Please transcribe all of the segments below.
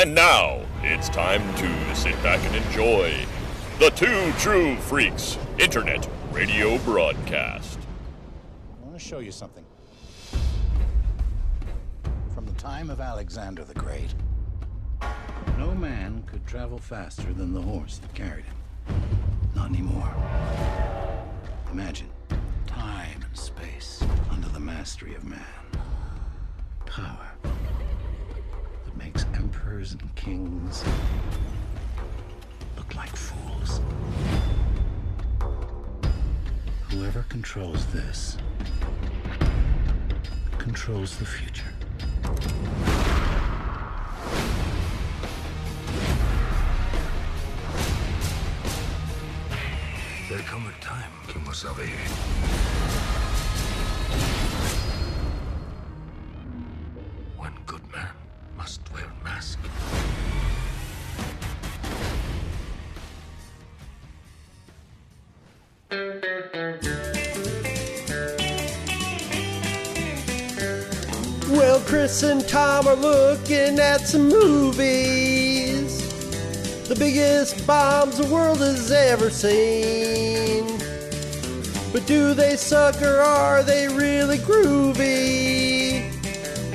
And now it's time to sit back and enjoy the Two True Freaks Internet Radio Broadcast. I want to show you something. From the time of Alexander the Great, no man could travel faster than the horse that carried him. Not anymore. Imagine time and space under the mastery of man. Power makes emperors and kings look like fools. Whoever controls this controls the future. There come a time, Kimosabe. Chris and Tom are looking at some movies. The biggest bombs the world has ever seen. But do they suck or are they really groovy?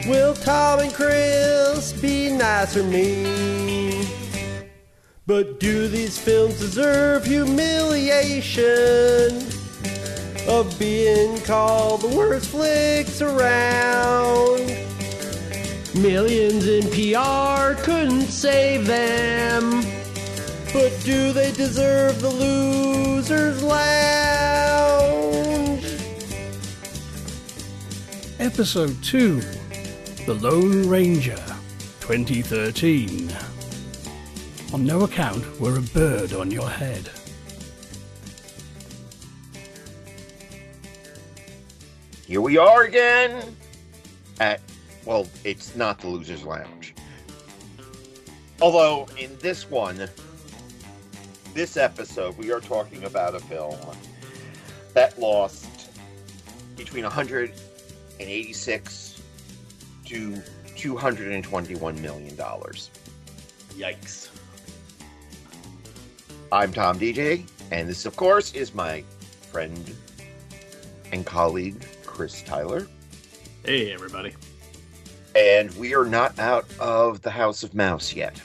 Will Tom and Chris be nice or mean? But do these films deserve humiliation? of being called the worst flicks around. Millions in PR couldn't save them. But do they deserve the loser's lounge? Episode 2 The Lone Ranger 2013. On no account were a bird on your head. Here we are again at, well, it's not the Loser's Lounge. Although, in this one, this episode, we are talking about a film that lost between 186 to 221 million dollars. Yikes. I'm Tom DJ, and this, of course, is my friend and colleague Chris Tyler. Hey, everybody. And we are not out of the House of Mouse yet.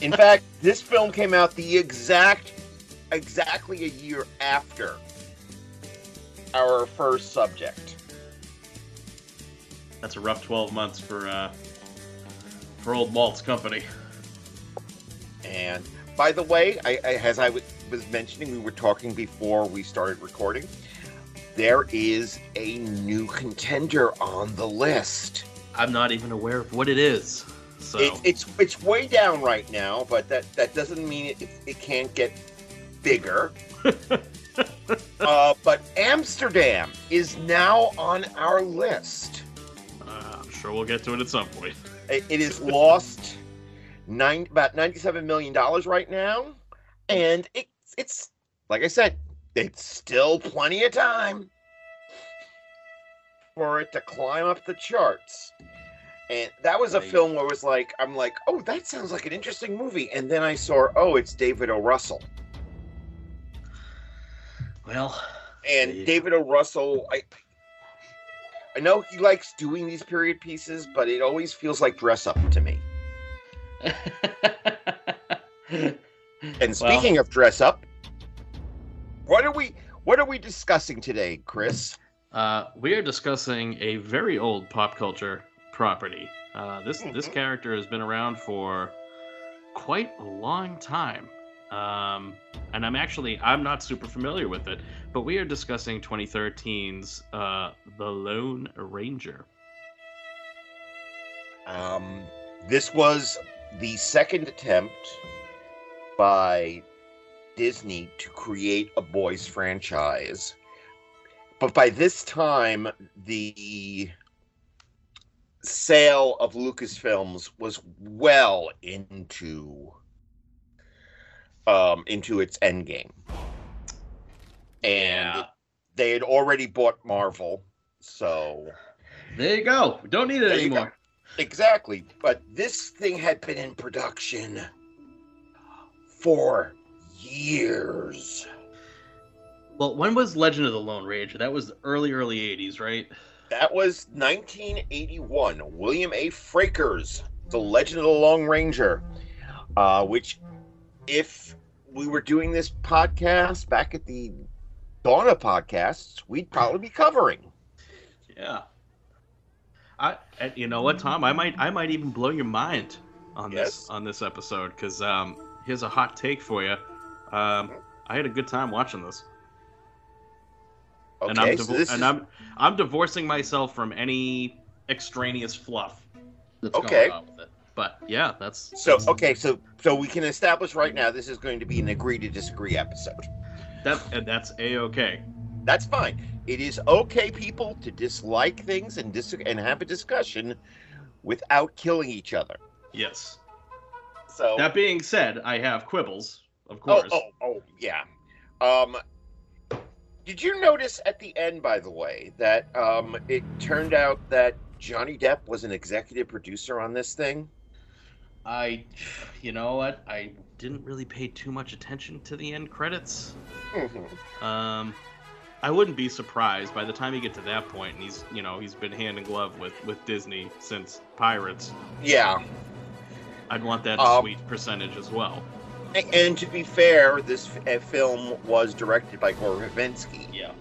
In fact, this film came out the exact, exactly a year after our first subject. That's a rough 12 months for uh, for old Walt's company. And by the way, I, I, as I w- was mentioning, we were talking before we started recording. There is a new contender on the list. I'm not even aware of what it is. So It, it's it's way down right now, but that that doesn't mean it, it, can't get bigger. uh, but Amsterdam is now on our list. uh, I'm sure we'll get to it at some point. It, it is lost nine about ninety-seven million dollars right now, and it, it's like I said, it's still plenty of time for it to climb up the charts. And that was a Right. film where it was like, I'm like, oh, that sounds like an interesting movie. And then I saw, oh, it's David O. Russell. Well, And Yeah. David O. Russell, I I know he likes doing these period pieces, but it always feels like dress up to me. And speaking of dress up, what are we what are we discussing today, Chris? uh, we are discussing a very old pop culture property. Uh, this this Mhm. character has been around for quite a long time. Um, and I'm actually I'm not super familiar with it, but we are discussing 2013's uh, The Lone Ranger. Um, this was the second attempt by Disney to create a boys franchise. But by this time, the sale of Lucasfilms was well into um, into its end game. And Yeah. they had already bought Marvel, so There you go. We don't need it There anymore. Exactly. But this thing had been in production for years. Well, when was Legend of the Lone Ranger? That was the early, early 80s, right? That was 1981. William A. Fraker's, The Legend of the Lone Ranger, uh, which, if we were doing this podcast back at the dawn of podcasts, we'd probably be covering. Yeah. I, you know what, Tom? I might, I might even blow your mind on Yes. this on this episode because um, here's a hot take for you. Um, I had a good time watching this, and I'm divo- so this and is, I'm I'm divorcing myself from any extraneous fluff that's Okay. going on with it. But yeah, that's so that's- okay. So so we can establish right now this is going to be an agree to disagree episode. That and that's a okay. That's fine. It is okay, people, to dislike things and dis- and have a discussion without killing each other. Yes. So That being said, I have quibbles, of Oh, course. oh, oh, yeah. Um, did you notice at the end, by the way, that um, it turned out that Johnny Depp was an executive producer on this thing? I, you know what? I didn't really pay too much attention to the end credits. Um, I wouldn't be surprised by the time you get to that point, and he's, you know, he's been hand in glove with with Disney since Pirates. Yeah. I'd want that Um, sweet percentage as well. And to be fair, this f- uh, film was directed by Gore Verbinski, Yeah.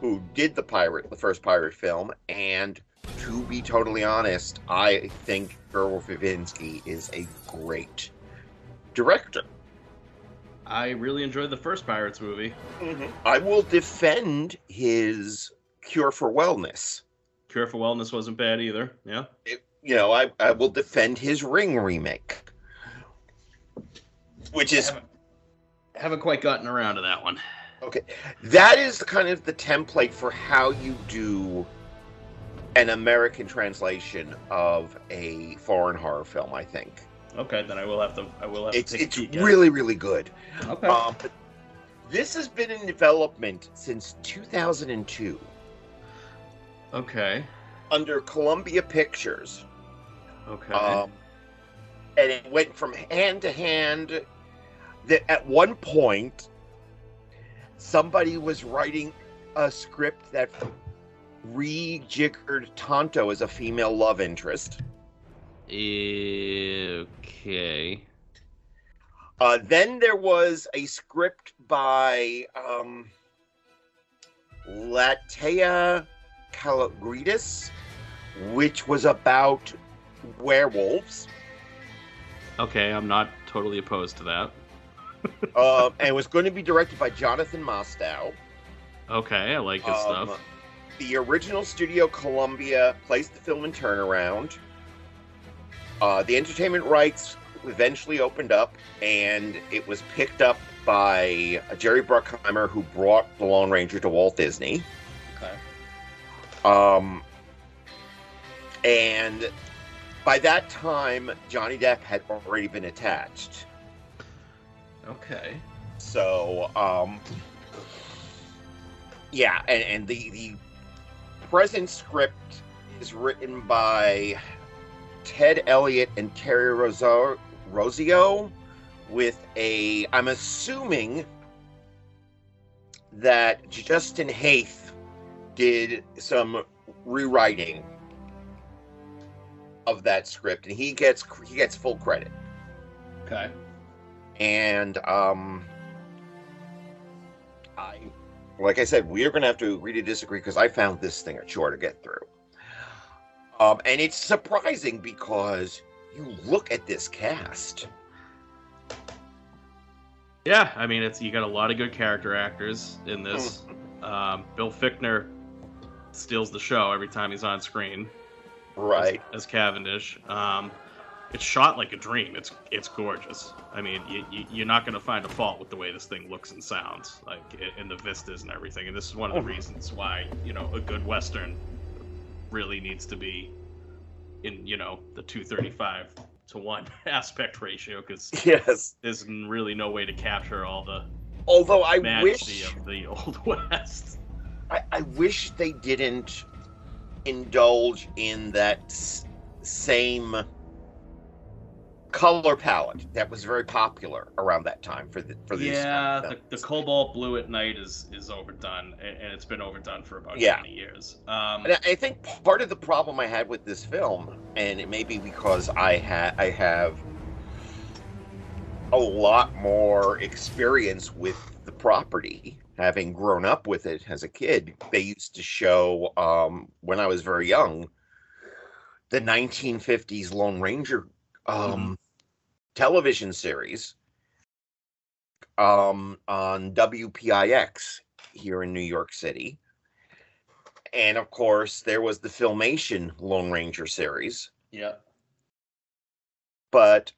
who did the pirate, the first pirate film. And to be totally honest, I think Gore Verbinski is a great director. I really enjoyed the first Pirates movie. I will defend his Cure for Wellness. Cure for Wellness wasn't bad either. Yeah. You know, I, I will defend his Ring remake, which is haven't, haven't quite gotten around to that one. okay. That is kind of the template for how you do an American translation of a foreign horror film. I think Okay, then I will have to. I will have it's to take it's a peek at really really good. okay. Um, this has been in development since 2002 okay. under Columbia Pictures. Okay. Um, and it went from hand to hand. That at one point, somebody was writing a script that rejiggered Tonto as a female love interest. okay. Uh, then there was a script by um, Laeta Kalogridis, which was about werewolves. Okay, I'm not totally opposed to that. Uh, and was going to be directed by Jonathan Mostow. Okay, I like his Um, stuff. The original Studio Columbia placed the film in turnaround. Uh, the entertainment rights eventually opened up, and it was picked up by Jerry Bruckheimer, who brought The Lone Ranger to Walt Disney. Okay. Um, and by that time, Johnny Depp had already been attached. Okay. So, um, yeah, and, and the the present script is written by Ted Elliott and Terry Rozo- Rossio, with a I'm assuming that Justin Haythe did some rewriting of that script, and he gets he gets full credit Okay. And um i like i said we are going to have to agree to disagree because i found this thing a chore to get through um and it's surprising because you look at this cast Yeah, I mean, it's you got a lot of good character actors in this. Um, Bill Fichtner steals the show every time he's on screen right as Cavendish. Um, it's shot like a dream. It's it's gorgeous. I mean, you, you're not going to find a fault with the way this thing looks and sounds, like in the vistas and everything. And this is one of the oh. reasons why you know a good western really needs to be in you know the 235 to one aspect ratio because yes there's really no way to capture all the although i wish of the old west. I, I wish they didn't indulge in that same color palette that was very popular around that time for the for these. yeah, kind of the, the cobalt blue at night is is overdone, and it's been overdone for about Yeah. 20 years. Um, And I I think part of the problem I had with this film, and it may be because I had I have a lot more experience with the property, having grown up with it as a kid. They used to show um, when I was very young the 1950s Lone Ranger um, television series um, on WPIX here in New York City. And of course, there was the Filmation Lone Ranger series. yeah. But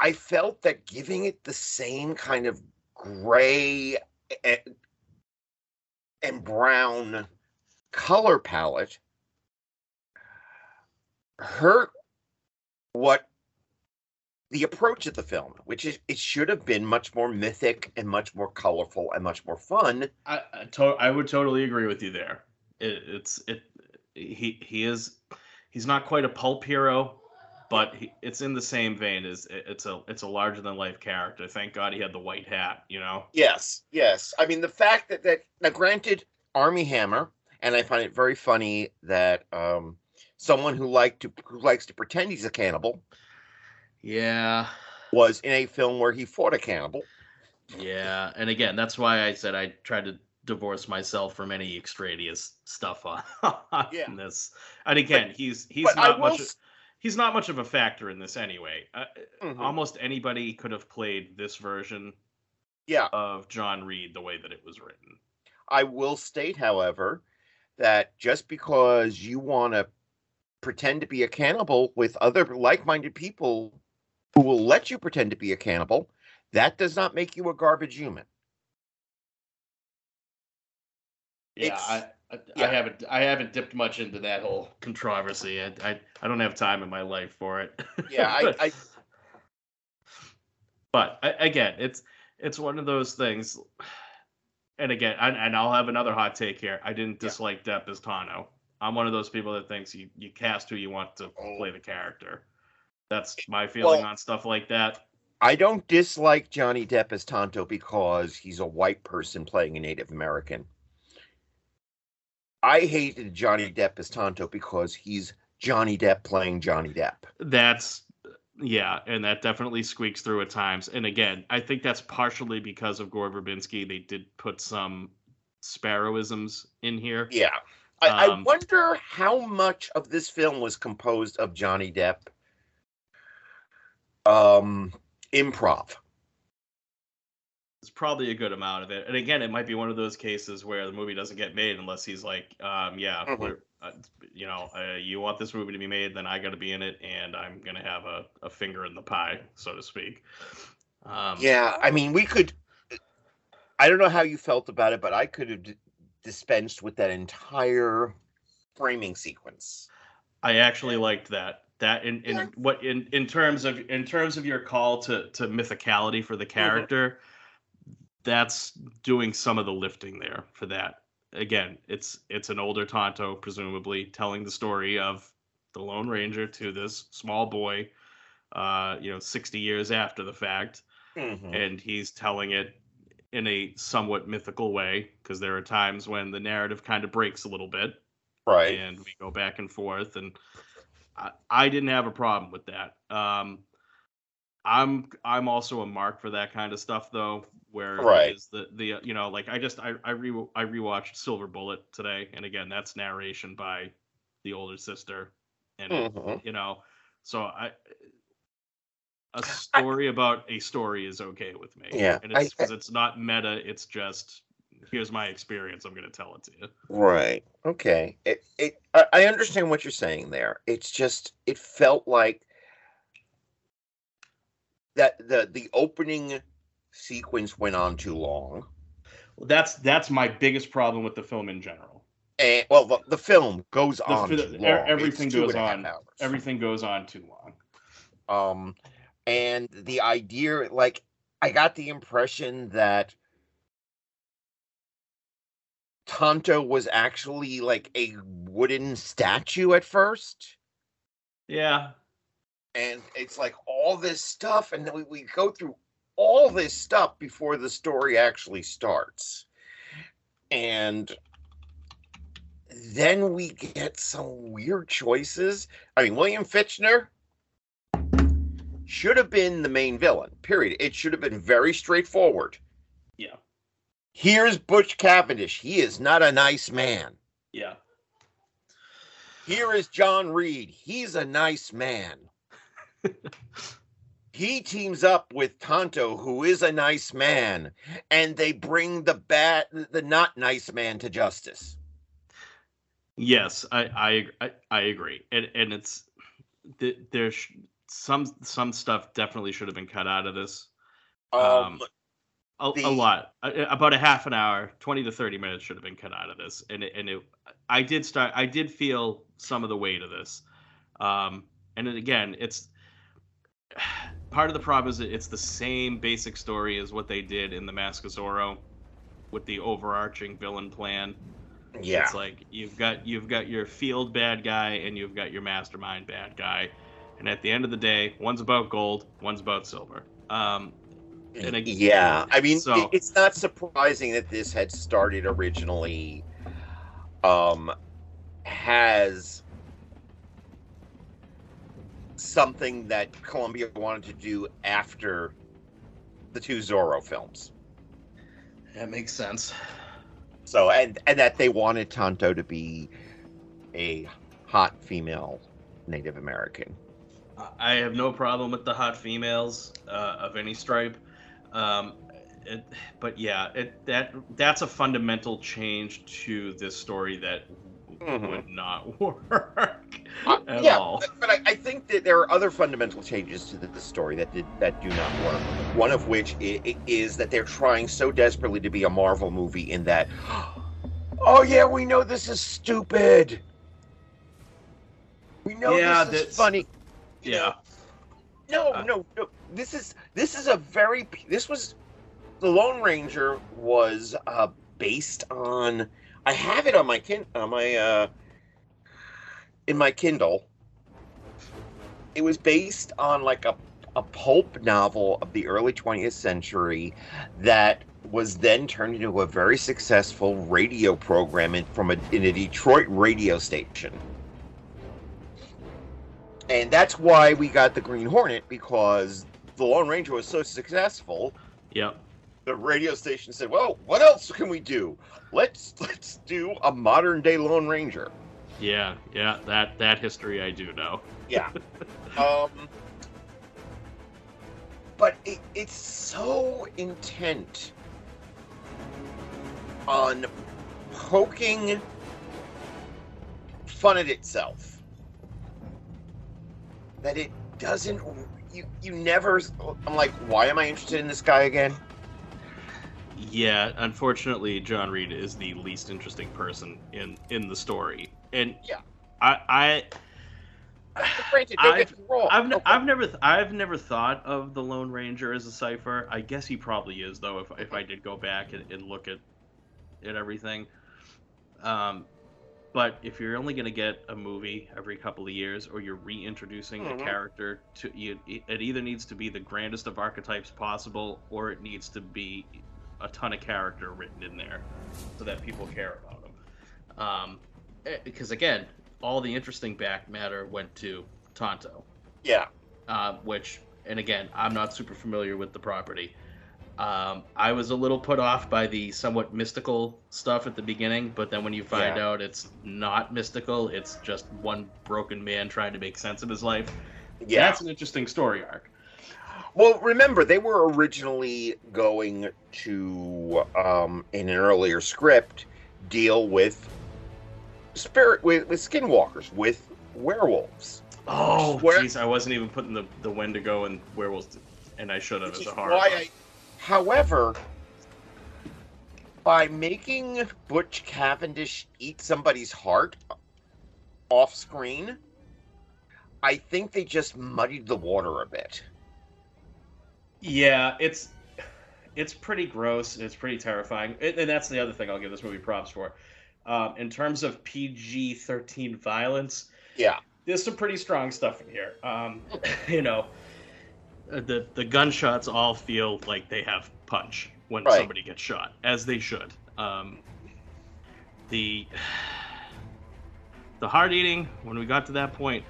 I felt that giving it the same kind of gray and, and brown color palette hurt what the approach of the film, which is it should have been much more mythic and much more colorful and much more fun. I I, to- I would totally agree with you there. It, it's it he he is he's not quite a pulp hero, but he, it's in the same vein as it- it's a it's a larger than life character. Thank God he had the white hat. You know. Yes, yes. I mean, the fact that that now, granted, Armie Hammer, and I find it very funny that um, someone who like to who likes to pretend he's a cannibal Yeah. was in a film where he fought a cannibal. Yeah, and again, that's why I said I tried to divorce myself from any extraneous stuff on, on Yeah. this. And again, he's he's not much. s- He's not much of a factor in this anyway. Uh, Mhm. Almost anybody could have played this version Yeah, of John Reid the way that it was written. I will state, however, that just because you want to pretend to be a cannibal with other like-minded people who will let you pretend to be a cannibal, that does not make you a garbage human. Yeah, I, I, yeah. I haven't I haven't dipped much into that whole controversy. I I, I don't have time in my life for it. Yeah, I, I but I, again, it's it's one of those things. And again, and, and I'll have another hot take here. I didn't Yeah. dislike Depp as Tonto. I'm one of those people that thinks you, you cast who you want to Oh. play the character. That's my feeling Well- on stuff like that. I don't dislike Johnny Depp as Tonto because he's a white person playing a Native American. I hated Johnny Depp as Tonto because he's Johnny Depp playing Johnny Depp. That's yeah, and that definitely squeaks through at times. And again, I think that's partially because of Gore Verbinski. They did put some Sparrowisms in here. Yeah. I, I Um, wonder how much of this film was composed of Johnny Depp um improv. It's probably a good amount of it. And again, it might be one of those cases where the movie doesn't get made unless he's like, um, yeah, Mhm. we're, uh, you know, uh, you want this movie to be made, then I got to be in it, and I'm gonna have a, a finger in the pie, so to speak. Um, Yeah, I mean, we could. I don't know how you felt about it, but I could have d- dispensed with that entire framing sequence. I actually liked that. That in, in Yeah. what in in terms of in terms of your call to to mythicality for the character, that's doing some of the lifting there for that. Again, it's it's an older Tonto, presumably telling the story of the Lone Ranger to this small boy, uh, you know, sixty years after the fact, Mhm. and he's telling it in a somewhat mythical way because there are times when the narrative kind of breaks a little bit Right. and we go back and forth and I, I didn't have a problem with that um i'm i'm also a mark for that kind of stuff though where Right. is the the you know like i just i i, re- I rewatched silver bullet today and again that's narration by the older sister and Mhm. you know so i a story about a story is okay with me Yeah, and it's because it's not meta it's just here's my experience i'm going to tell it to you Right. Okay. It. It. I I understand what you're saying there. It's just. It felt like that the the opening sequence went on too long. Well, that's that's my biggest problem with the film in general. And well, the, the film goes The on fi- too e- long. everything It's two goes and a half on- hours. Everything goes on too long. um and the idea like i got the impression that tonto was actually like a wooden statue at first Yeah. And it's like all this stuff, and then we, we go through all this stuff before the story actually starts. And then we get some weird choices. I mean, William Fichtner should have been the main villain, period. It should have been very straightforward. Here's Butch Cavendish. He is not a nice man. Yeah. Here is John Reid. He's a nice man. he teams up with Tonto, who is a nice man, and they bring the bad, the not nice man to justice. Yes, I I I, agree, and and it's th- there's some some stuff definitely should have been cut out of this. Um, a, the- a lot, A- about a half an hour, twenty to thirty minutes should have been cut out of this, and it, and it, I did start, I did feel some of the weight of this, um, and then again, it's part of the problem is it's the same basic story as what they did in the Mask of Zorro, with the overarching villain plan. yeah, It's like you've got you've got your field bad guy and you've got your mastermind bad guy, and at the end of the day, one's about gold, one's about silver. Um, and ag- yeah. I mean, so- it's not surprising that this had started originally. Um, has something that Columbia wanted to do after the two Zorro films. that makes sense. So and and that they wanted Tonto to be a hot female Native American. I have no problem with the hot females uh, of any stripe, um, it, but yeah, it that that's a fundamental change to this story that Mhm. would not work Uh, at yeah, all. but, I, I think that there are other fundamental changes to the, the story that did that do not work. One of which is, is that they're trying so desperately to be a Marvel movie in that, oh yeah, we know this is stupid. We know Yeah, this is that's- funny. You Yeah. know, Uh, No, no, no. This is this is a very this was the Lone Ranger was uh based on I have it on my kin on my uh in my Kindle. It was based on like a a pulp novel of the early 20th century that was then turned into a very successful radio program in, from a, in a Detroit radio station. And that's why we got the Green Hornet because the Lone Ranger was so successful. Yep. The radio station said, "Well, what else can we do? Let's let's do a modern day Lone Ranger." Yeah, yeah, that that history I do know. Yeah. um. But it, it's so intent on poking fun at itself that it doesn't. You you never. I'm like, why am I interested in this guy again? Yeah, unfortunately, John Reid is the least interesting person in in the story, and Yeah. I I. Granted, I've. I've, Okay. I've never th- I've never thought of the Lone Ranger as a cipher. I guess he probably is though. If if I did go back and, and look at at everything, um, but if you're only gonna get a movie every couple of years, or you're reintroducing Mhm. a character to you, it either needs to be the grandest of archetypes possible, or it needs to be a ton of character written in there, so that people care about them. Um, eh, because again, all the interesting back matter went to Tonto yeah. uh, which, and again, I'm not super familiar with the property. Um, I was a little put off by the somewhat mystical stuff at the beginning, but then when you find Yeah. out it's not mystical, it's just one broken man trying to make sense of his life. Yeah. That's an interesting story arc. Well, remember they were originally going to, um, in an earlier script, deal with spirit with, with skinwalkers with werewolves. Oh, jeez, I wasn't even putting the, the Wendigo and werewolves, and I should have as a horror. why. I, however, by making Butch Cavendish eat somebody's heart off screen, I think they just muddied the water a bit. Yeah, it's it's pretty gross. and It's pretty terrifying, and and that's the other thing I'll give this movie props for. Um, in terms of PG thirteen violence, Yeah. there's some pretty strong stuff in here. Um, you know, the the gunshots all feel like they have punch when Right. somebody gets shot, as they should. Um, the the heart eating when we got to that point,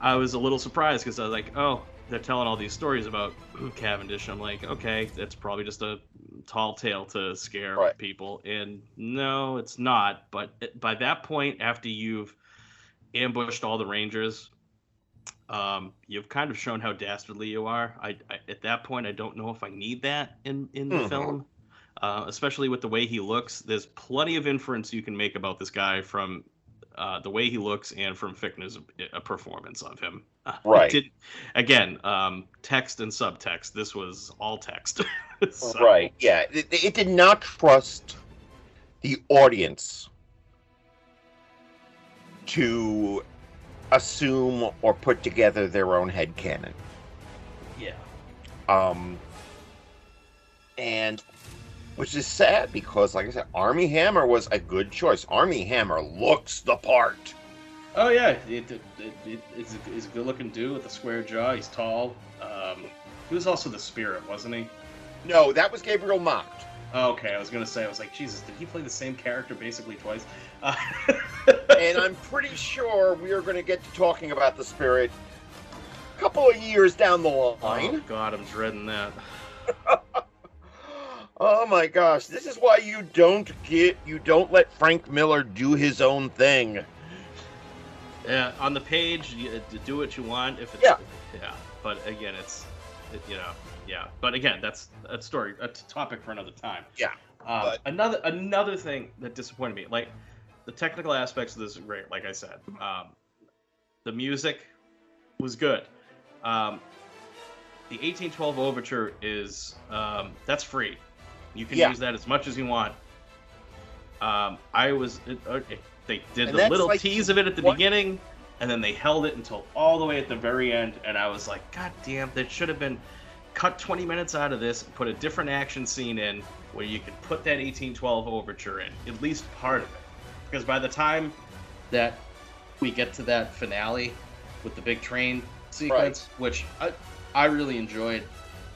I was a little surprised because I was like, oh, they're telling all these stories about Cavendish. I'm like, okay, that's probably just a tall tale to scare Right. people, and no, it's not. But by that point, after you've ambushed all the Rangers, um, you've kind of shown how dastardly you are. I, I at that point, I don't know if I need that in in the Mhm. film, uh, especially with the way he looks. There's plenty of inference you can make about this guy from uh, the way he looks and from Fichtner's uh, performance of him. Uh, Right. did- again, um, text and subtext. This was all text. So- Right. Yeah. It, it did not trust the audience to assume or put together their own head canon. Yeah. Um, and which is sad because, like I said, Armie Hammer was a good choice. Armie Hammer looks the part. Oh yeah, it, it, it, it, it's, a, it's a good-looking dude with a square jaw. He's tall. Um, he was also the spirit, wasn't he? No, that was Gabriel Macht. Oh, okay, I was gonna say, I was like, Jesus, did he play the same character basically twice? Uh, and I'm pretty sure we are going to get to talking about the spirit a couple of years down the line. oh line. God, I'm dreading that. Oh my gosh, this is why you don't get you don't let Frank Miller do his own thing. Yeah, on the page, you, uh, do what you want. If it's, Yeah. yeah. But again, it's, it, you know, yeah. But again, that's a story, a topic for another time. Yeah, Um, but- Another another thing that disappointed me, like the technical aspects of this are great. Like I said, um, the music was good. Um, the 1812 overture is um, that's free. You can Yeah. use that as much as you want. Um, I was it, uh, it- they did And the little like tease of it at the what- beginning, and then they held it until all the way at the very end, and I was like, God damn, that should have been cut 20 minutes out of this, put a different action scene in where you could put that 1812 overture in, at least part of it. Because by the time that we get to that finale with the big train sequence, which I, I really enjoyed,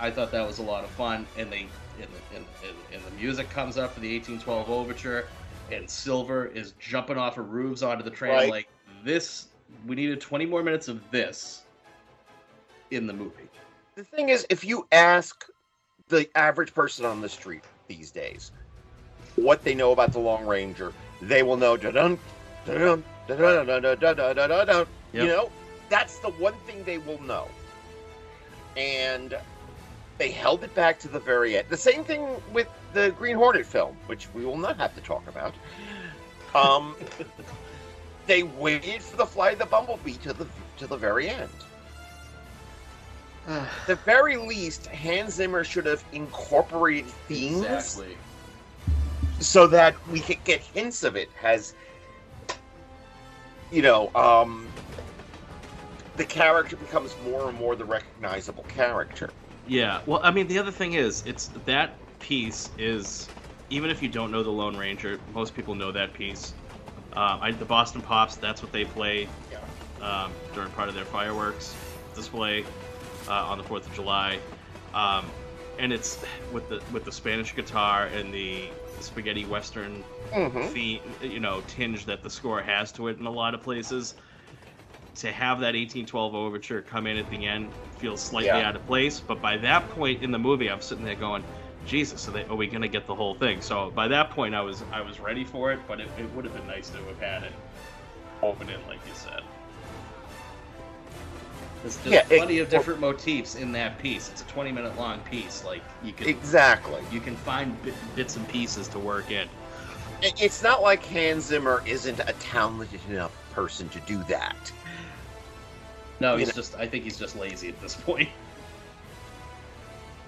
I thought that was a lot of fun, and they and, and, and, and the music comes up for the 1812 overture, and Silver is jumping off of roofs onto the train Right. like this. We needed 20 more minutes of this in the movie the thing is, if you ask the average person on the street these days what they know about the Long Ranger, they will know. You know, that's the one thing they will know. And they held it back to the very end. The same thing with the Green Hornet film, which we will not have to talk about. Um, they waited for the fly, of the bumblebee to the to the very end the very least, Hans Zimmer should have incorporated themes Exactly. so that we could get hints of it as, you know, um, the character becomes more and more the recognizable character. Yeah. Well, I mean, the other thing is, it's that piece is even if you don't know the Lone Ranger, most people know that piece. Um, I, the Boston Pops, that's what they play um, during part of their fireworks display uh, on the Fourth of July, um, and it's with the with the Spanish guitar and the spaghetti western Mhm. theme, you know, tinge that the score has to it in a lot of places. To have that 1812 overture come in at the end feels slightly Yeah. out of place, but by that point in the movie, I'm sitting there going, "Jesus, are, they, are we going to get the whole thing?" So by that point, I was I was ready for it, but it, it would have been nice to have had it open in, like you said. There's, there's Yeah, it- plenty of different motifs in that piece. It's a 20 minute long piece. Like you can Exactly. you can find bit, bits and pieces to work in. It's not like Hans Zimmer isn't a talented enough person to do that. No, You he's know- just. I think he's just lazy at this point.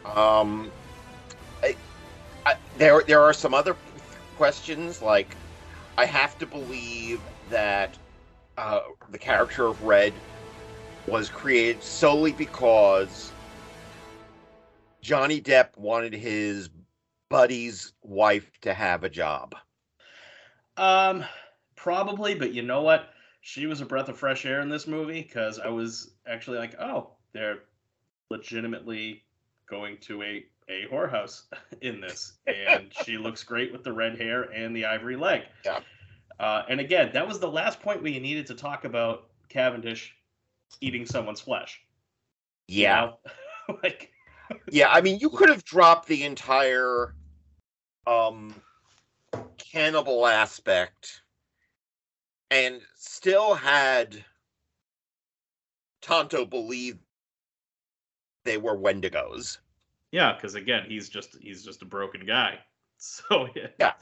Um, I, I, there there are some other questions like I have to believe that uh, the character of Red was created solely because Johnny Depp wanted his buddy's wife to have a job. Um, probably, but you know what? she was a breath of fresh air in this movie because I was actually like, oh, they're legitimately going to a a whorehouse in this, and she looks great with the red hair and the ivory leg. Yeah. Uh, and again, that was the last point we needed to talk about Cavendish eating someone's flesh. you Yeah. know? like Yeah, I mean, you could have dropped the entire um cannibal aspect and still had Tonto believe they were Wendigos. Yeah, because again, he's just he's just a broken guy. So yeah, Yeah.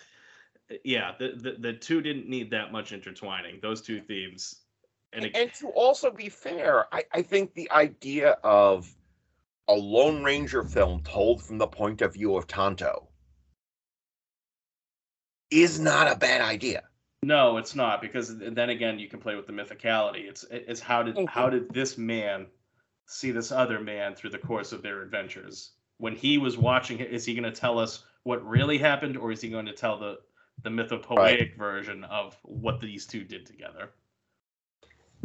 yeah. The, the the two didn't need that much intertwining. Those two themes, and, And, to also be fair, I, I think the idea of a Lone Ranger film told from the point of view of Tonto is not a bad idea. no, it's not because then again, you can play with the mythicality. It's it's how did how did this man see this other man through the course of their adventures? When he was watching it, is he going to tell us what really happened, or is he going to tell the the mythopoetic version of what these two did together?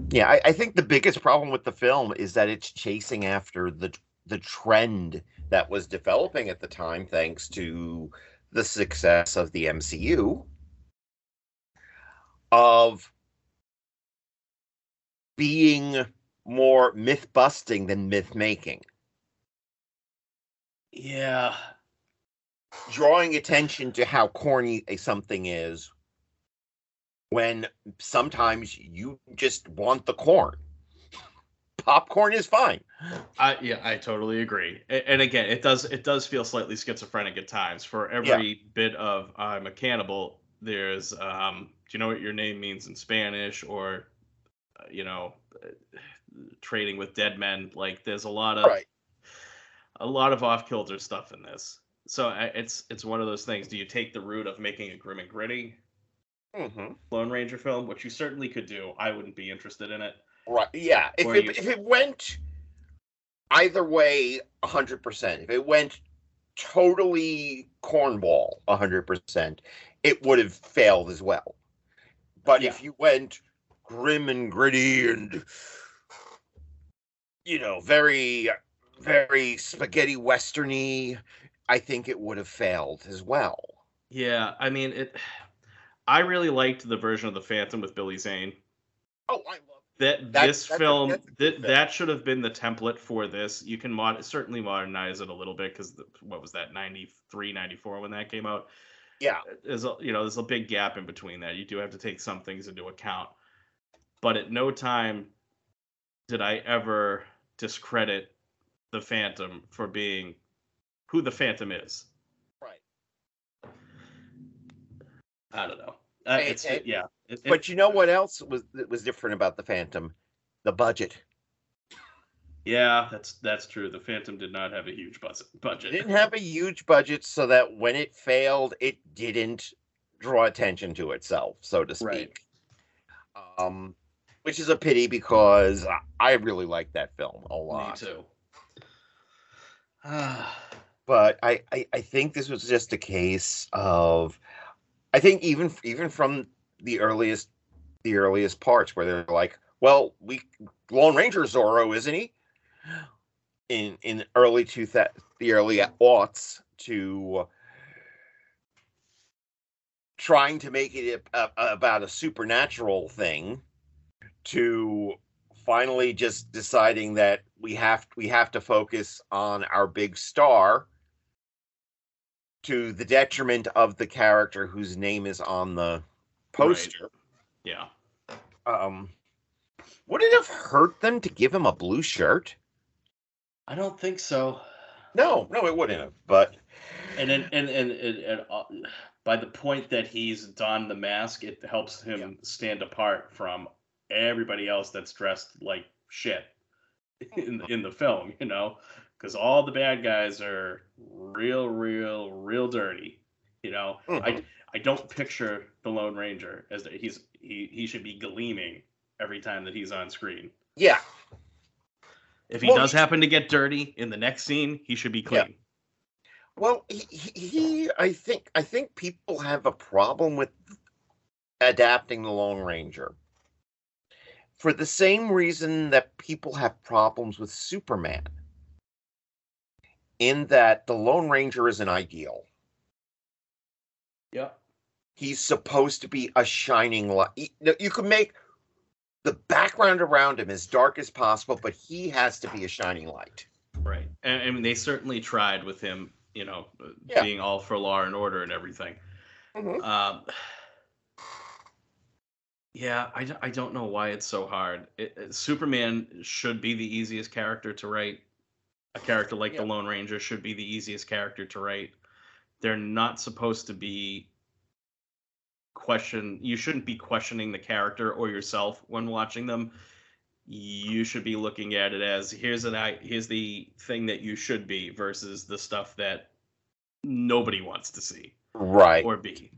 Yeah, I, I think the biggest problem with the film is that it's chasing after the the trend that was developing at the time, thanks to the success of the MCU, of being more myth busting than myth making, Yeah, drawing attention to how corny a something is when sometimes you just want the corn. Popcorn is fine. I yeah, I totally agree. And again, it does it does feel slightly schizophrenic at times. For every bit of I'm a cannibal, there's um, do you know what your name means in Spanish or uh, you know, uh, trading with dead men? Like there's a lot of Right. a lot of off kilter stuff in this. So I- it's it's one of those things. Do you take the route of making a grim and gritty hmm Lone Ranger film, which you certainly could do? I wouldn't be interested in it. Right. Yeah. If it, you- if it went either way, hundred percent. If it went totally cornball, hundred percent, it would have failed as well. But if you went grim and gritty and you know very very spaghetti westerny, I think it would have failed as well. Yeah, I mean it. I really liked the version of the Phantom with Billy Zane. Oh, I love. That, That- this that's film a that film. that should have been the template for this. You can mod certainly modernize it a little bit because what was that 93, 94 when that came out? Yeah. There's a you know there's a big gap in between that. You do have to take some things into account, but at no time did I ever discredit the Phantom for being who the Phantom is. Right. I don't know. Uh, hey, yeah. It, it- But you know what else was was different about the Phantom? The budget. yeah, that's that's true. The Phantom did not have a huge budget. It didn't have a huge budget, so that when it failed, it didn't draw attention to itself, so to speak. Right. Um, which is a pity because I- really like that film a lot. Me too. But I, I, I think this was just a case of, I think even even from the earliest the earliest parts where they're like, well, we Lone Ranger Zorro, isn't he? In in early two the early aughts to trying to make it a, a- about a supernatural thing to finally just deciding that we have we have to focus on our big star to the detriment of the character whose name is on the poster. yeah. Um, would it have hurt them to give him a blue shirt? I don't think so. No, no, it wouldn't have. But And then and and, and, and uh, by the point that he's donned the mask, it helps him stand apart from everybody else that's dressed like shit in in the film. You know, because all the bad guys are real, real, real dirty. You know, I mm-hmm. I don't picture the Lone Ranger as that he's he he should be gleaming every time that he's on screen. yeah, If he Well, does happen to get dirty in the next scene, he should be Yeah. clean. well, he, he, he, I think, I think people have a problem with adapting the Lone Ranger for the same reason that people have problems with Superman, in that the Lone Ranger is an ideal. Yeah. He's supposed to be a shining light. You can make the background around him as dark as possible, but he has to be a shining light. Right. And, and they certainly tried with him, you know, uh, Yeah. being all for law and order and everything. Mhm. Um, yeah, I, I don't know why it's so hard. It- Superman should be the easiest character to write. A character like Yeah. the Lone Ranger should be the easiest character to write. They're not supposed to be question. You shouldn't be questioning the character or yourself when watching them. You should be looking at it as here's an I here's the thing that you should be versus the stuff that nobody wants to see Right. or be.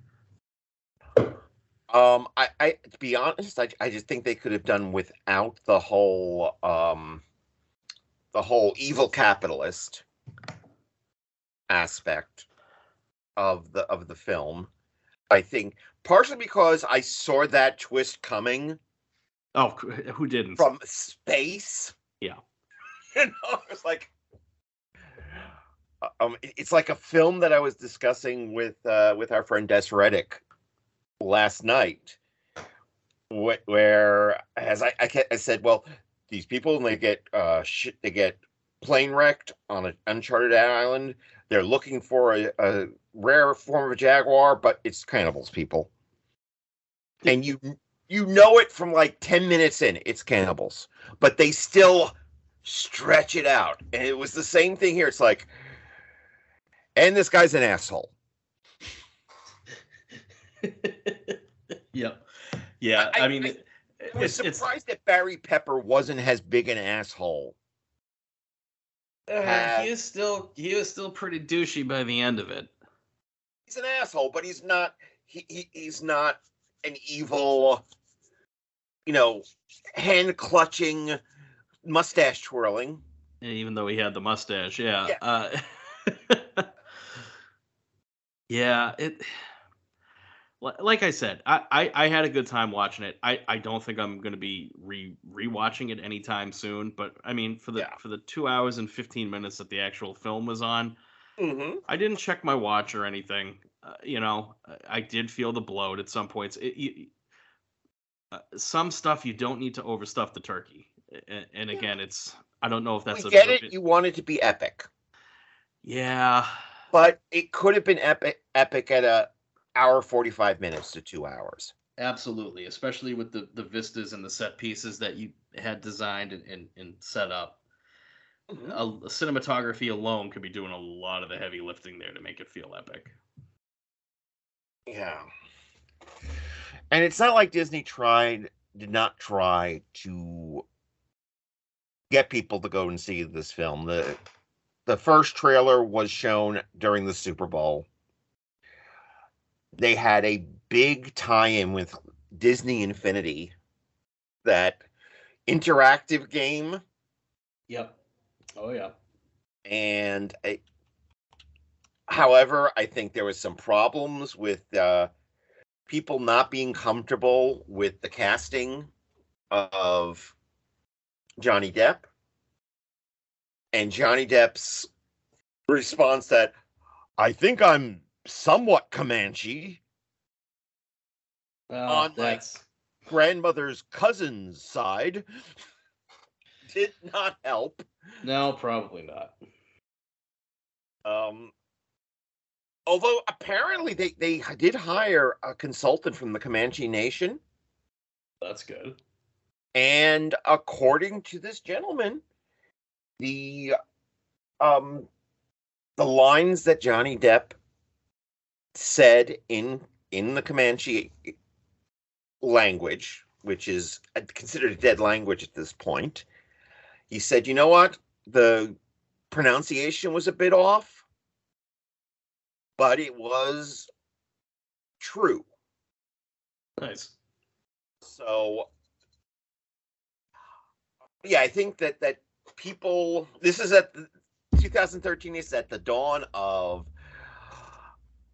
Um, I, I to be honest, I, I just think they could have done without the whole um the whole evil capitalist aspect of the of the film. I think partially because I saw that twist coming Oh, who didn't? from space. Yeah. you know, it's like um, it's like a film that I was discussing with uh, with our friend Des Reddick last night, wh- where as I I, I said, well, these people and they get uh shit, they get plane wrecked on an uncharted island. They're looking for a, a rare form of a jaguar, but it's cannibals, people. And you you know it from like 10 minutes in it's cannibals but they still stretch it out and it was the same thing here it's like and this guy's an asshole yep. Yeah, I, I- mean, I- it, i was it's, it's surprised that barry pepper wasn't as big an asshole uh, he is still he is still pretty douchey by the end of it. he's an asshole but he's not he, he he's not an evil you know hand clutching mustache twirling Even though he had the mustache, yeah. Yeah. Uh, yeah, it. Li- Like I said, I, I, I had a good time watching it. I, I don't think I'm going to be re rewatching it anytime soon. But I mean, for the Yeah. for the two hours and fifteen minutes that the actual film was on, mm-hmm. I didn't check my watch or anything. Uh, you know, I- I did feel the bloat at some points. It, you, uh, some stuff you don't need to overstuff the turkey. And, and again, it's I don't know if that's we a get a it you want it to be epic yeah, but it could have been epic epic at a hour 45 minutes to two hours absolutely. Especially with the the vistas and the set pieces that you had designed and and, and set up. Mm-hmm. A, a cinematography alone could be doing a lot of the heavy lifting there to make it feel epic. yeah and it's not like disney tried did not try to get people to go and see this film the the first trailer was shown during the super bowl they had a big tie-in with disney infinity that interactive game Yep. Oh yeah. and I, however i think there was some problems with uh, people not being comfortable with the casting of johnny depp and johnny depp's response that i think i'm somewhat comanche On, like, grandmother's cousin's side did not help no, probably not. Um, although apparently they, they did hire a consultant from the Comanche Nation, That's good. and according to this gentleman, the um the lines that Johnny Depp said in in the Comanche language, which is uh, considered a dead language at this point, he said, "You know what? The pronunciation was a bit off, but it was true." Nice. So yeah, I think that that people this is at the, 2013 is at the dawn of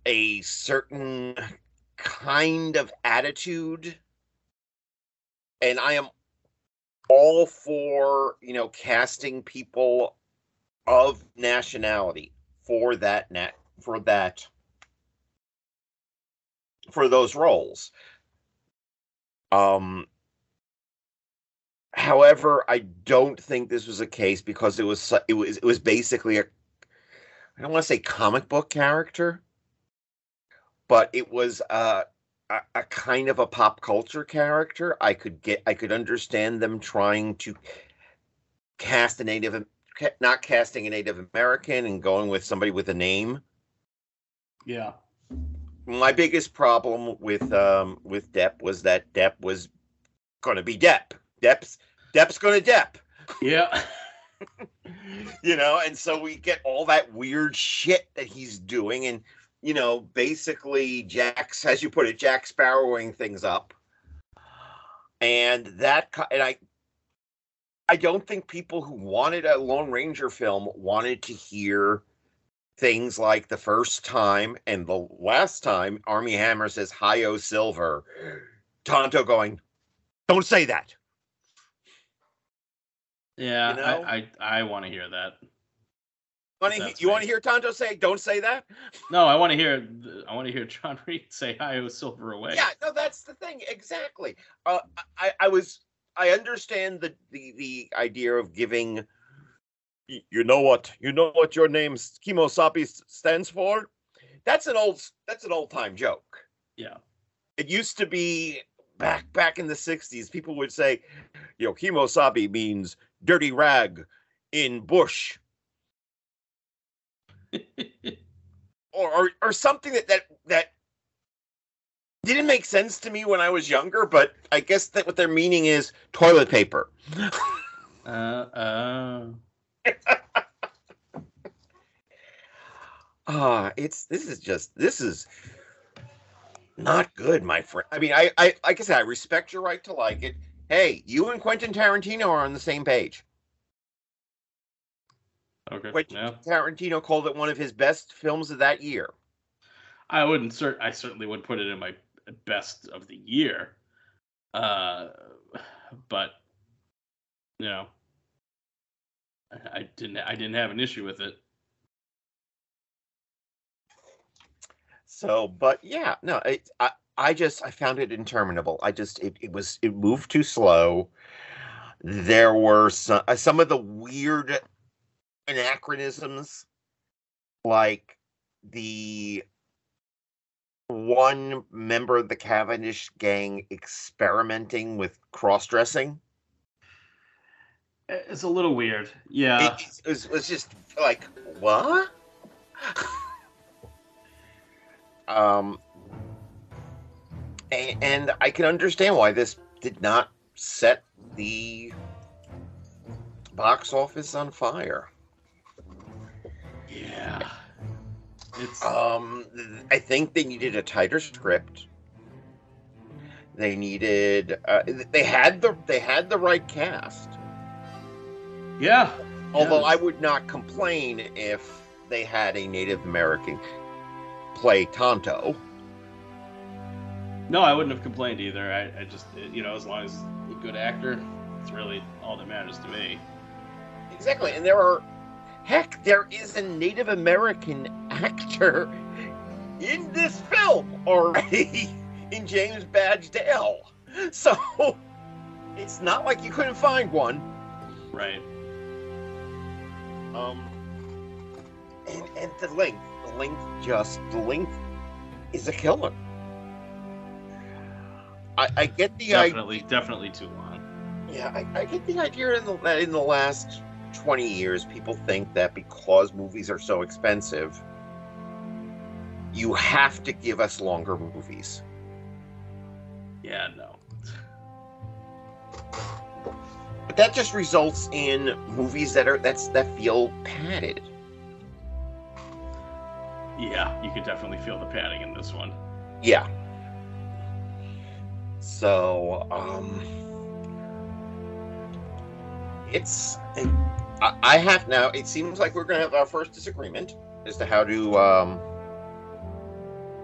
a certain kind of attitude and I am all for you know casting people of nationality for that net for that for those roles. Um, however, I don't think this was a case because it was it was it was basically a I don't want to say comic book character, but it was uh, a a kind of a pop culture character. I could get I could understand them trying to cast a native not casting a Native American and going with somebody with a name Yeah. my biggest problem with um with Depp was that Depp was gonna be Depp. Depp's Depp's gonna Depp. Yeah. You know, and so we get all that weird shit that he's doing, and you know, basically Jack's, as you put it, Jack Sparrowing things up, and that and I. I don't think people who wanted a Lone Ranger film wanted to hear things like the first time and the last time Armie Hammer says Hi-Yo Silver, Tonto going, Don't say that. Yeah. You know? I, I, I want to hear that. Wanna he- you want to hear Tonto say, Don't say that? No, I want to hear. I want to hear John Reid say "Hi, Silver away." Yeah, no, that's the thing. Exactly. Uh, I, I was, I understand the, the, the idea of giving, you know what, you know what your name Kemosabe s- stands for? That's an old, that's an old time joke. Yeah. it used to be back back in the 60s people would say you know kemosabe means dirty rag in bush or, or or something that that that didn't make sense to me when i was younger but i guess that what their meaning is toilet paper Uh. Uh. ah it's this is just this is not good my friend i mean i i like i said i respect your right to like it hey you and quentin tarantino are on the same page Okay. Quentin Yeah. tarantino called it one of his best films of that year I wouldn't. Cert- I certainly would put it in my best of the year. Uh. But. You know. I- I didn't. I didn't have an issue with it. So, but yeah, no, it, I I just I found it interminable. I just it, it was it moved too slow. There were some uh, some of the weird anachronisms, like the one member of the Cavendish gang experimenting with cross dressing. It's a little weird. Yeah. it, it was, was just like what um and, and i can understand why this did not set the box office on fire yeah. It's. um i think they needed a tighter script they needed uh, they had the they had the right cast yeah. Although. I would not complain if they had a Native American play Tonto. No, I wouldn't have complained either. I, I just, you know, as long as a good actor, it's really all that matters to me. Exactly. And there are, heck, there is a Native American actor in this film already in James Badge Dale. So it's not like you couldn't find one. Right. Um, and, and the length, the length just, the length is a killer. I, I get the idea. Definitely, definitely too long. Yeah, I, I get the idea in the that in the last twenty years, people think that because movies are so expensive, you have to give us longer movies. Yeah, no. But that just results in movies that are that's that feel padded. Yeah, you could definitely feel the padding in this one. Yeah. So, um, it's I, I have now. It seems like we're going to have our first disagreement as to how to um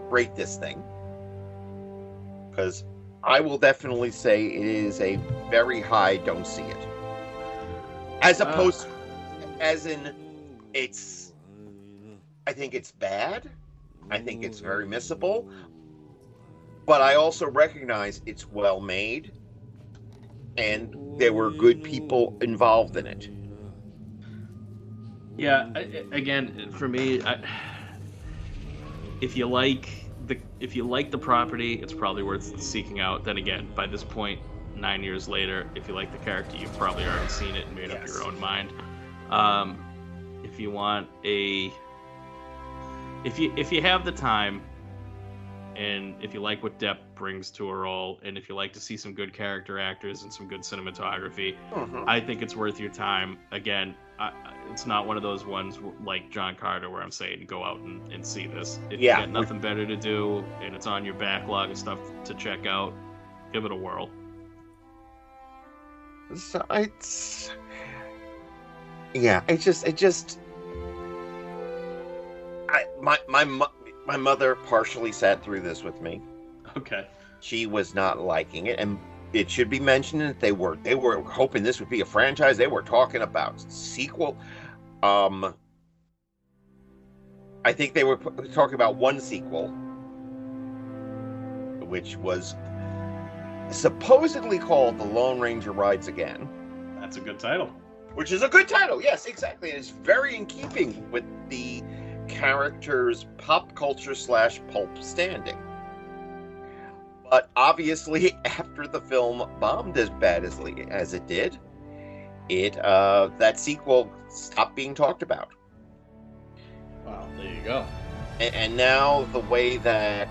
rate this thing, because I will definitely say it is a very high don't see it. As Uh. opposed, as in, it's. I think it's bad. I think it's very missable. But I also recognize it's well made, and there were good people involved in it. Yeah, I, again, for me, I, if you like the if you like the property, it's probably worth seeking out. Then again, by this point, nine years later, if you like the character, you've probably already seen it and made up your own mind. Um, if you want a, if you if you have the time, and if you like what Depp brings to a role, and if you like to see some good character actors and some good cinematography, mm-hmm. I think it's worth your time. Again, I, it's not one of those ones like John Carter where I'm saying go out and, and see this. If Yeah. you got nothing better to do and it's on your backlog and stuff to check out, give it a whirl. So it's yeah, it just it just I my my my mother partially sat through this with me. Okay. She was not liking it, and it should be mentioned that they were they were hoping this would be a franchise. They were talking about sequel. Um, I think they were talking about one sequel, which was supposedly called "The Lone Ranger Rides Again." That's a good title. which is a good title. Yes, exactly. It's very in keeping with the character's pop culture slash pulp standing. But obviously, after the film bombed as bad as as it did, it uh, that sequel stopped being talked about. Wow, there you go. And, and now the way that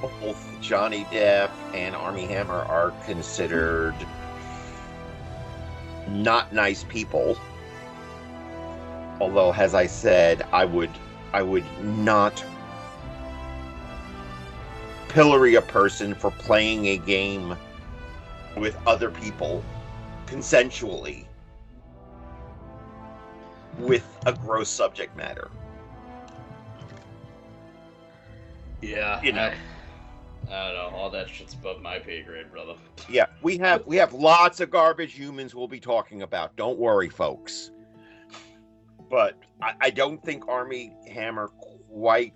both Johnny Depp and Armie Hammer are considered not nice people. Although, as I said, I would I would not pillory a person for playing a game with other people consensually with a gross subject matter. Yeah, You know. I, I don't know. All that shit's above my pay grade, brother. Yeah, we have we have lots of garbage humans we'll be talking about. Don't worry, folks. But I, I don't think Armie Hammer quite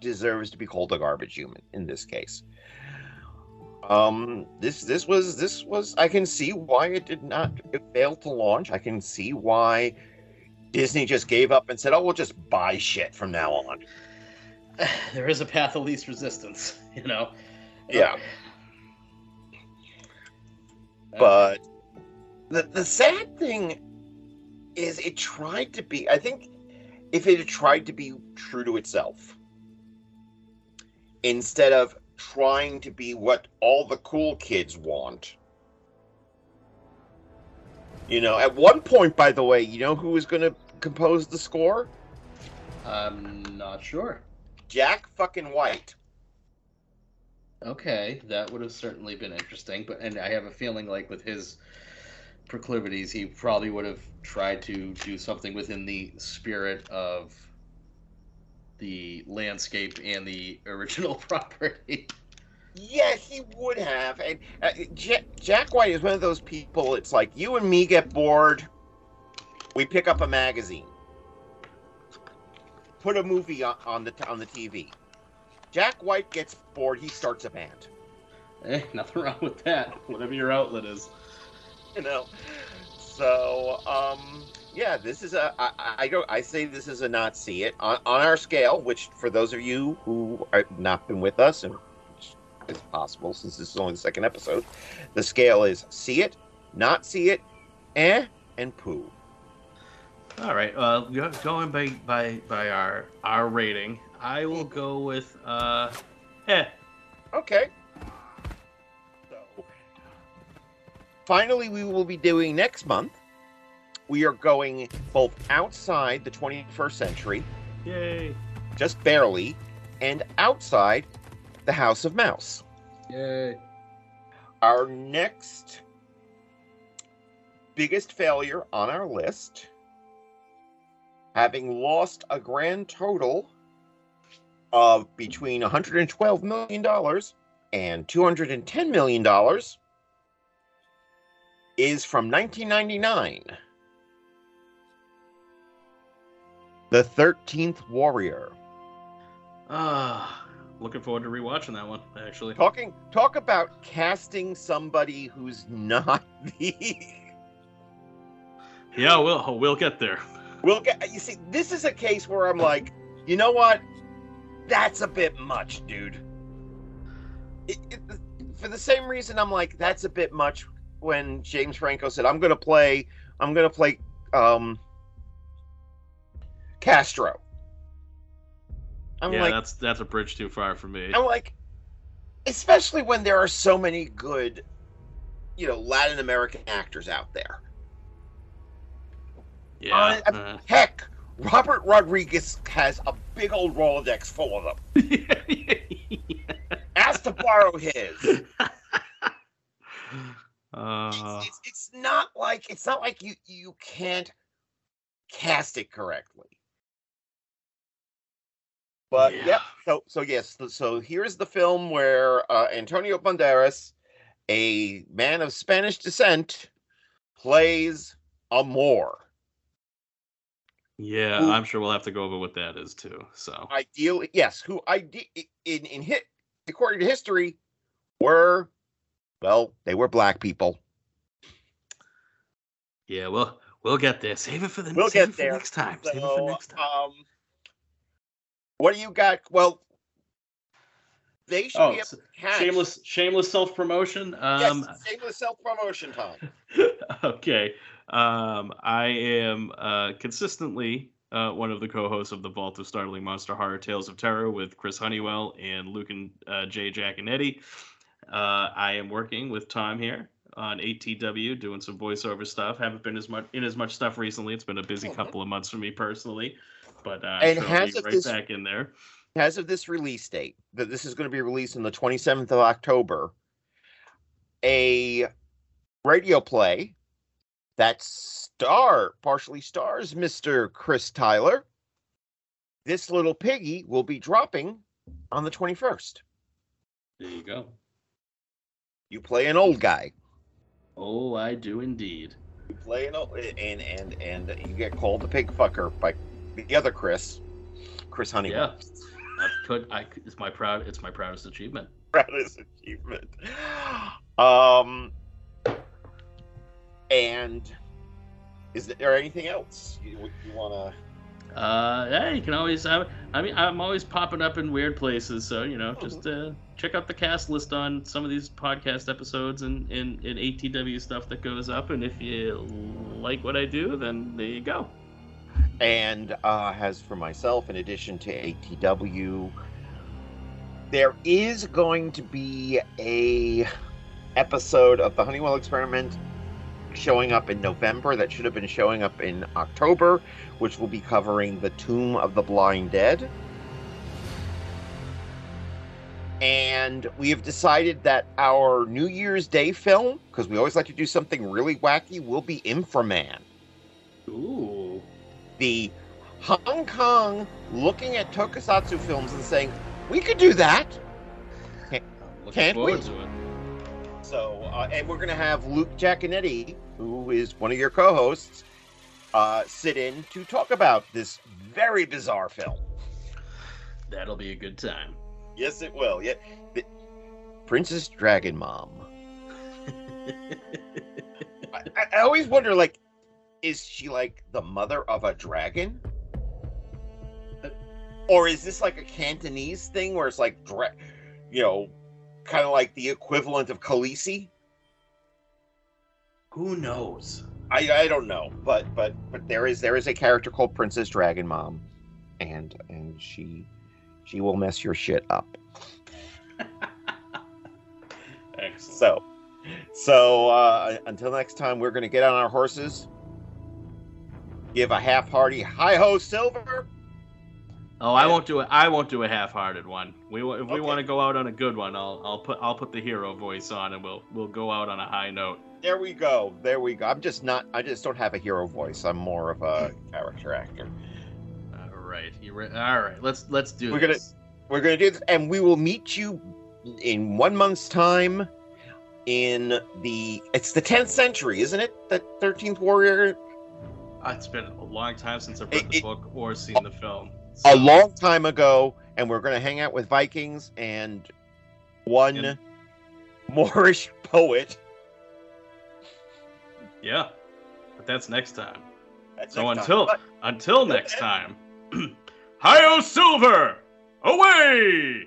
deserves to be called a garbage human in this case. Um, this this was this was I can see why it did not it failed to launch. I can see why Disney just gave up and said, "Oh, we'll just buy shit from now on." There is a path of least resistance, you know. Yeah. but the the sad thing is it tried to be i think if it had tried to be true to itself instead of trying to be what all the cool kids want you know at one point by the way you know who was going to compose the score I'm not sure. jack fucking white Okay, that would have certainly been interesting, but and I have a feeling like with his proclivities, he probably would have tried to do something within the spirit of the landscape and the original property. Yeah, he would have. And uh, Jack, Jack White is one of those people. It's like you and me get bored. We pick up a magazine, put a movie on, on the on the TV. Jack White gets bored. He starts a band. Eh, nothing wrong with that. Whatever your outlet is. You know. So, um, yeah, this is a. I, I- go. I say this is a not see it on on our scale. Which, for those of you who have not been with us, and it's possible since this is only the second episode, the scale is see it, not see it, eh, and poo. All right. Uh, go- going by by by our our rating, I will go with uh, eh. Okay. Finally, we will be doing next month. We are going both outside the 21st century, Yay! just barely, and outside the House of Mouse. Yay! Our next biggest failure on our list, having lost a grand total of between $112 million and $210 million, is from 1999. The 13th Warrior. Ah, looking forward to rewatching that one. Actually, Talking talk about casting somebody who's not the yeah, we'll we'll get there. We'll get you see, this is a case where I'm like, you know what? That's a bit much, dude. It, it, for the same reason I'm like, that's a bit much when James Franco said, I'm gonna play I'm gonna play um Castro. I'm yeah, like that's that's a bridge too far for me. I'm like, especially when there are so many good, you know, Latin American actors out there. Yeah, Uh, uh, Heck, Robert Rodriguez has a big old Rolodex full of them. Ask to borrow his. uh, It's, it's, it's not like it's not like you you can't cast it correctly. But Yeah. yep. So so yes. So, so here's the film where uh, Antonio Banderas, a man of Spanish descent, plays a Moor. yeah, Ooh. I'm sure we'll have to go over what that is too. So Ideally, yes. Who ide- in in hit according to history were well they were black people. yeah, we'll we'll get there. Save it for the We'll save get it for there. next time. Save it for next time. um, what do you got? Well, they should Oh, be able s- to catch. shameless shameless self promotion. Yes, Um, shameless self promotion time. okay. Um, I am uh, consistently uh, one of the co-hosts of the Vault of Startling Monster Horror Tales of Terror with Chris Honeywell and Luke and uh, Jay Jack and Eddie. Uh, I am working with Tom here on ATW, doing some voiceover stuff. Haven't been as much in as much stuff recently. It's been a busy Mhm. couple of months for me personally, but uh, And sure has be right this- back in there. As of this release date, that this is going to be released on the 27th of October, a radio play that star partially stars Mr. Chris Tyler. This little piggy will be dropping on the 21st. There you go. You play an old guy. Oh, I do indeed. You play an old, and and and you get called the pig fucker by the other Chris, Chris Honeywell. I could. I it's my proud. It's my proudest achievement. proudest achievement. Um, and is there anything else you you want to? Uh, yeah, you can always. I, I mean, I'm always popping up in weird places, so you know, just uh, check out the cast list on some of these podcast episodes and and, and ATW stuff that goes up. And if you like what I do, then there you go. And uh, as for myself, in addition to ATW, there is going to be a episode of the Honeywell Experiment showing up in November that should have been showing up in October, which will be covering the Tomb of the Blind Dead. And we have decided that our New Year's Day film, because we always like to do something really wacky, will be Inframan Ooh, the Hong Kong looking at tokusatsu films and saying, we could do that. Looking Can't we? So, uh, and we're going to have Luke Giaconetti, who is one of your co hosts, uh, sit in to talk about this very bizarre film. That'll be a good time. Yes, it will. Yeah. The- Princess Dragon Mom. I, I- I always wonder, like, is she like the mother of a dragon? Or is this like a Cantonese thing where it's like, dra- you know, kind of like the equivalent of Khaleesi? Who knows? I I don't know, but but but there is there is a character called Princess Dragon Mom, and and she she will mess your shit up. Excellent. So so uh, until next time, we're gonna get on our horses, give a half-hearty hi ho silver. Oh, I won't do it. I won't do a half-hearted one. We if we Okay. want to go out on a good one, I'll I'll put I'll put the hero voice on, and we'll we'll go out on a high note. There we go. There we go. I'm just not. I just don't have a hero voice. I'm more of a character actor. All right, you re- all right? Let's let's do We're gonna- We're gonna do this, and we will meet you in one month's time in the it's the 10th century, isn't it? The 13th warrior Uh, It's been a long time since I've read the it- book or seen the film. A long time ago and we're going to hang out with Vikings and one. Moorish poet. yeah, but that's next time. That's So next until But- until next time, Hi-Yo Silver, away!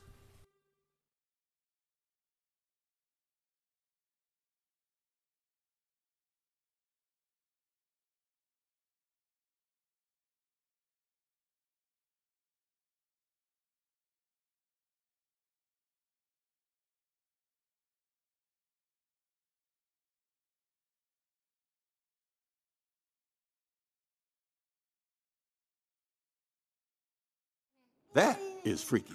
That is freaky.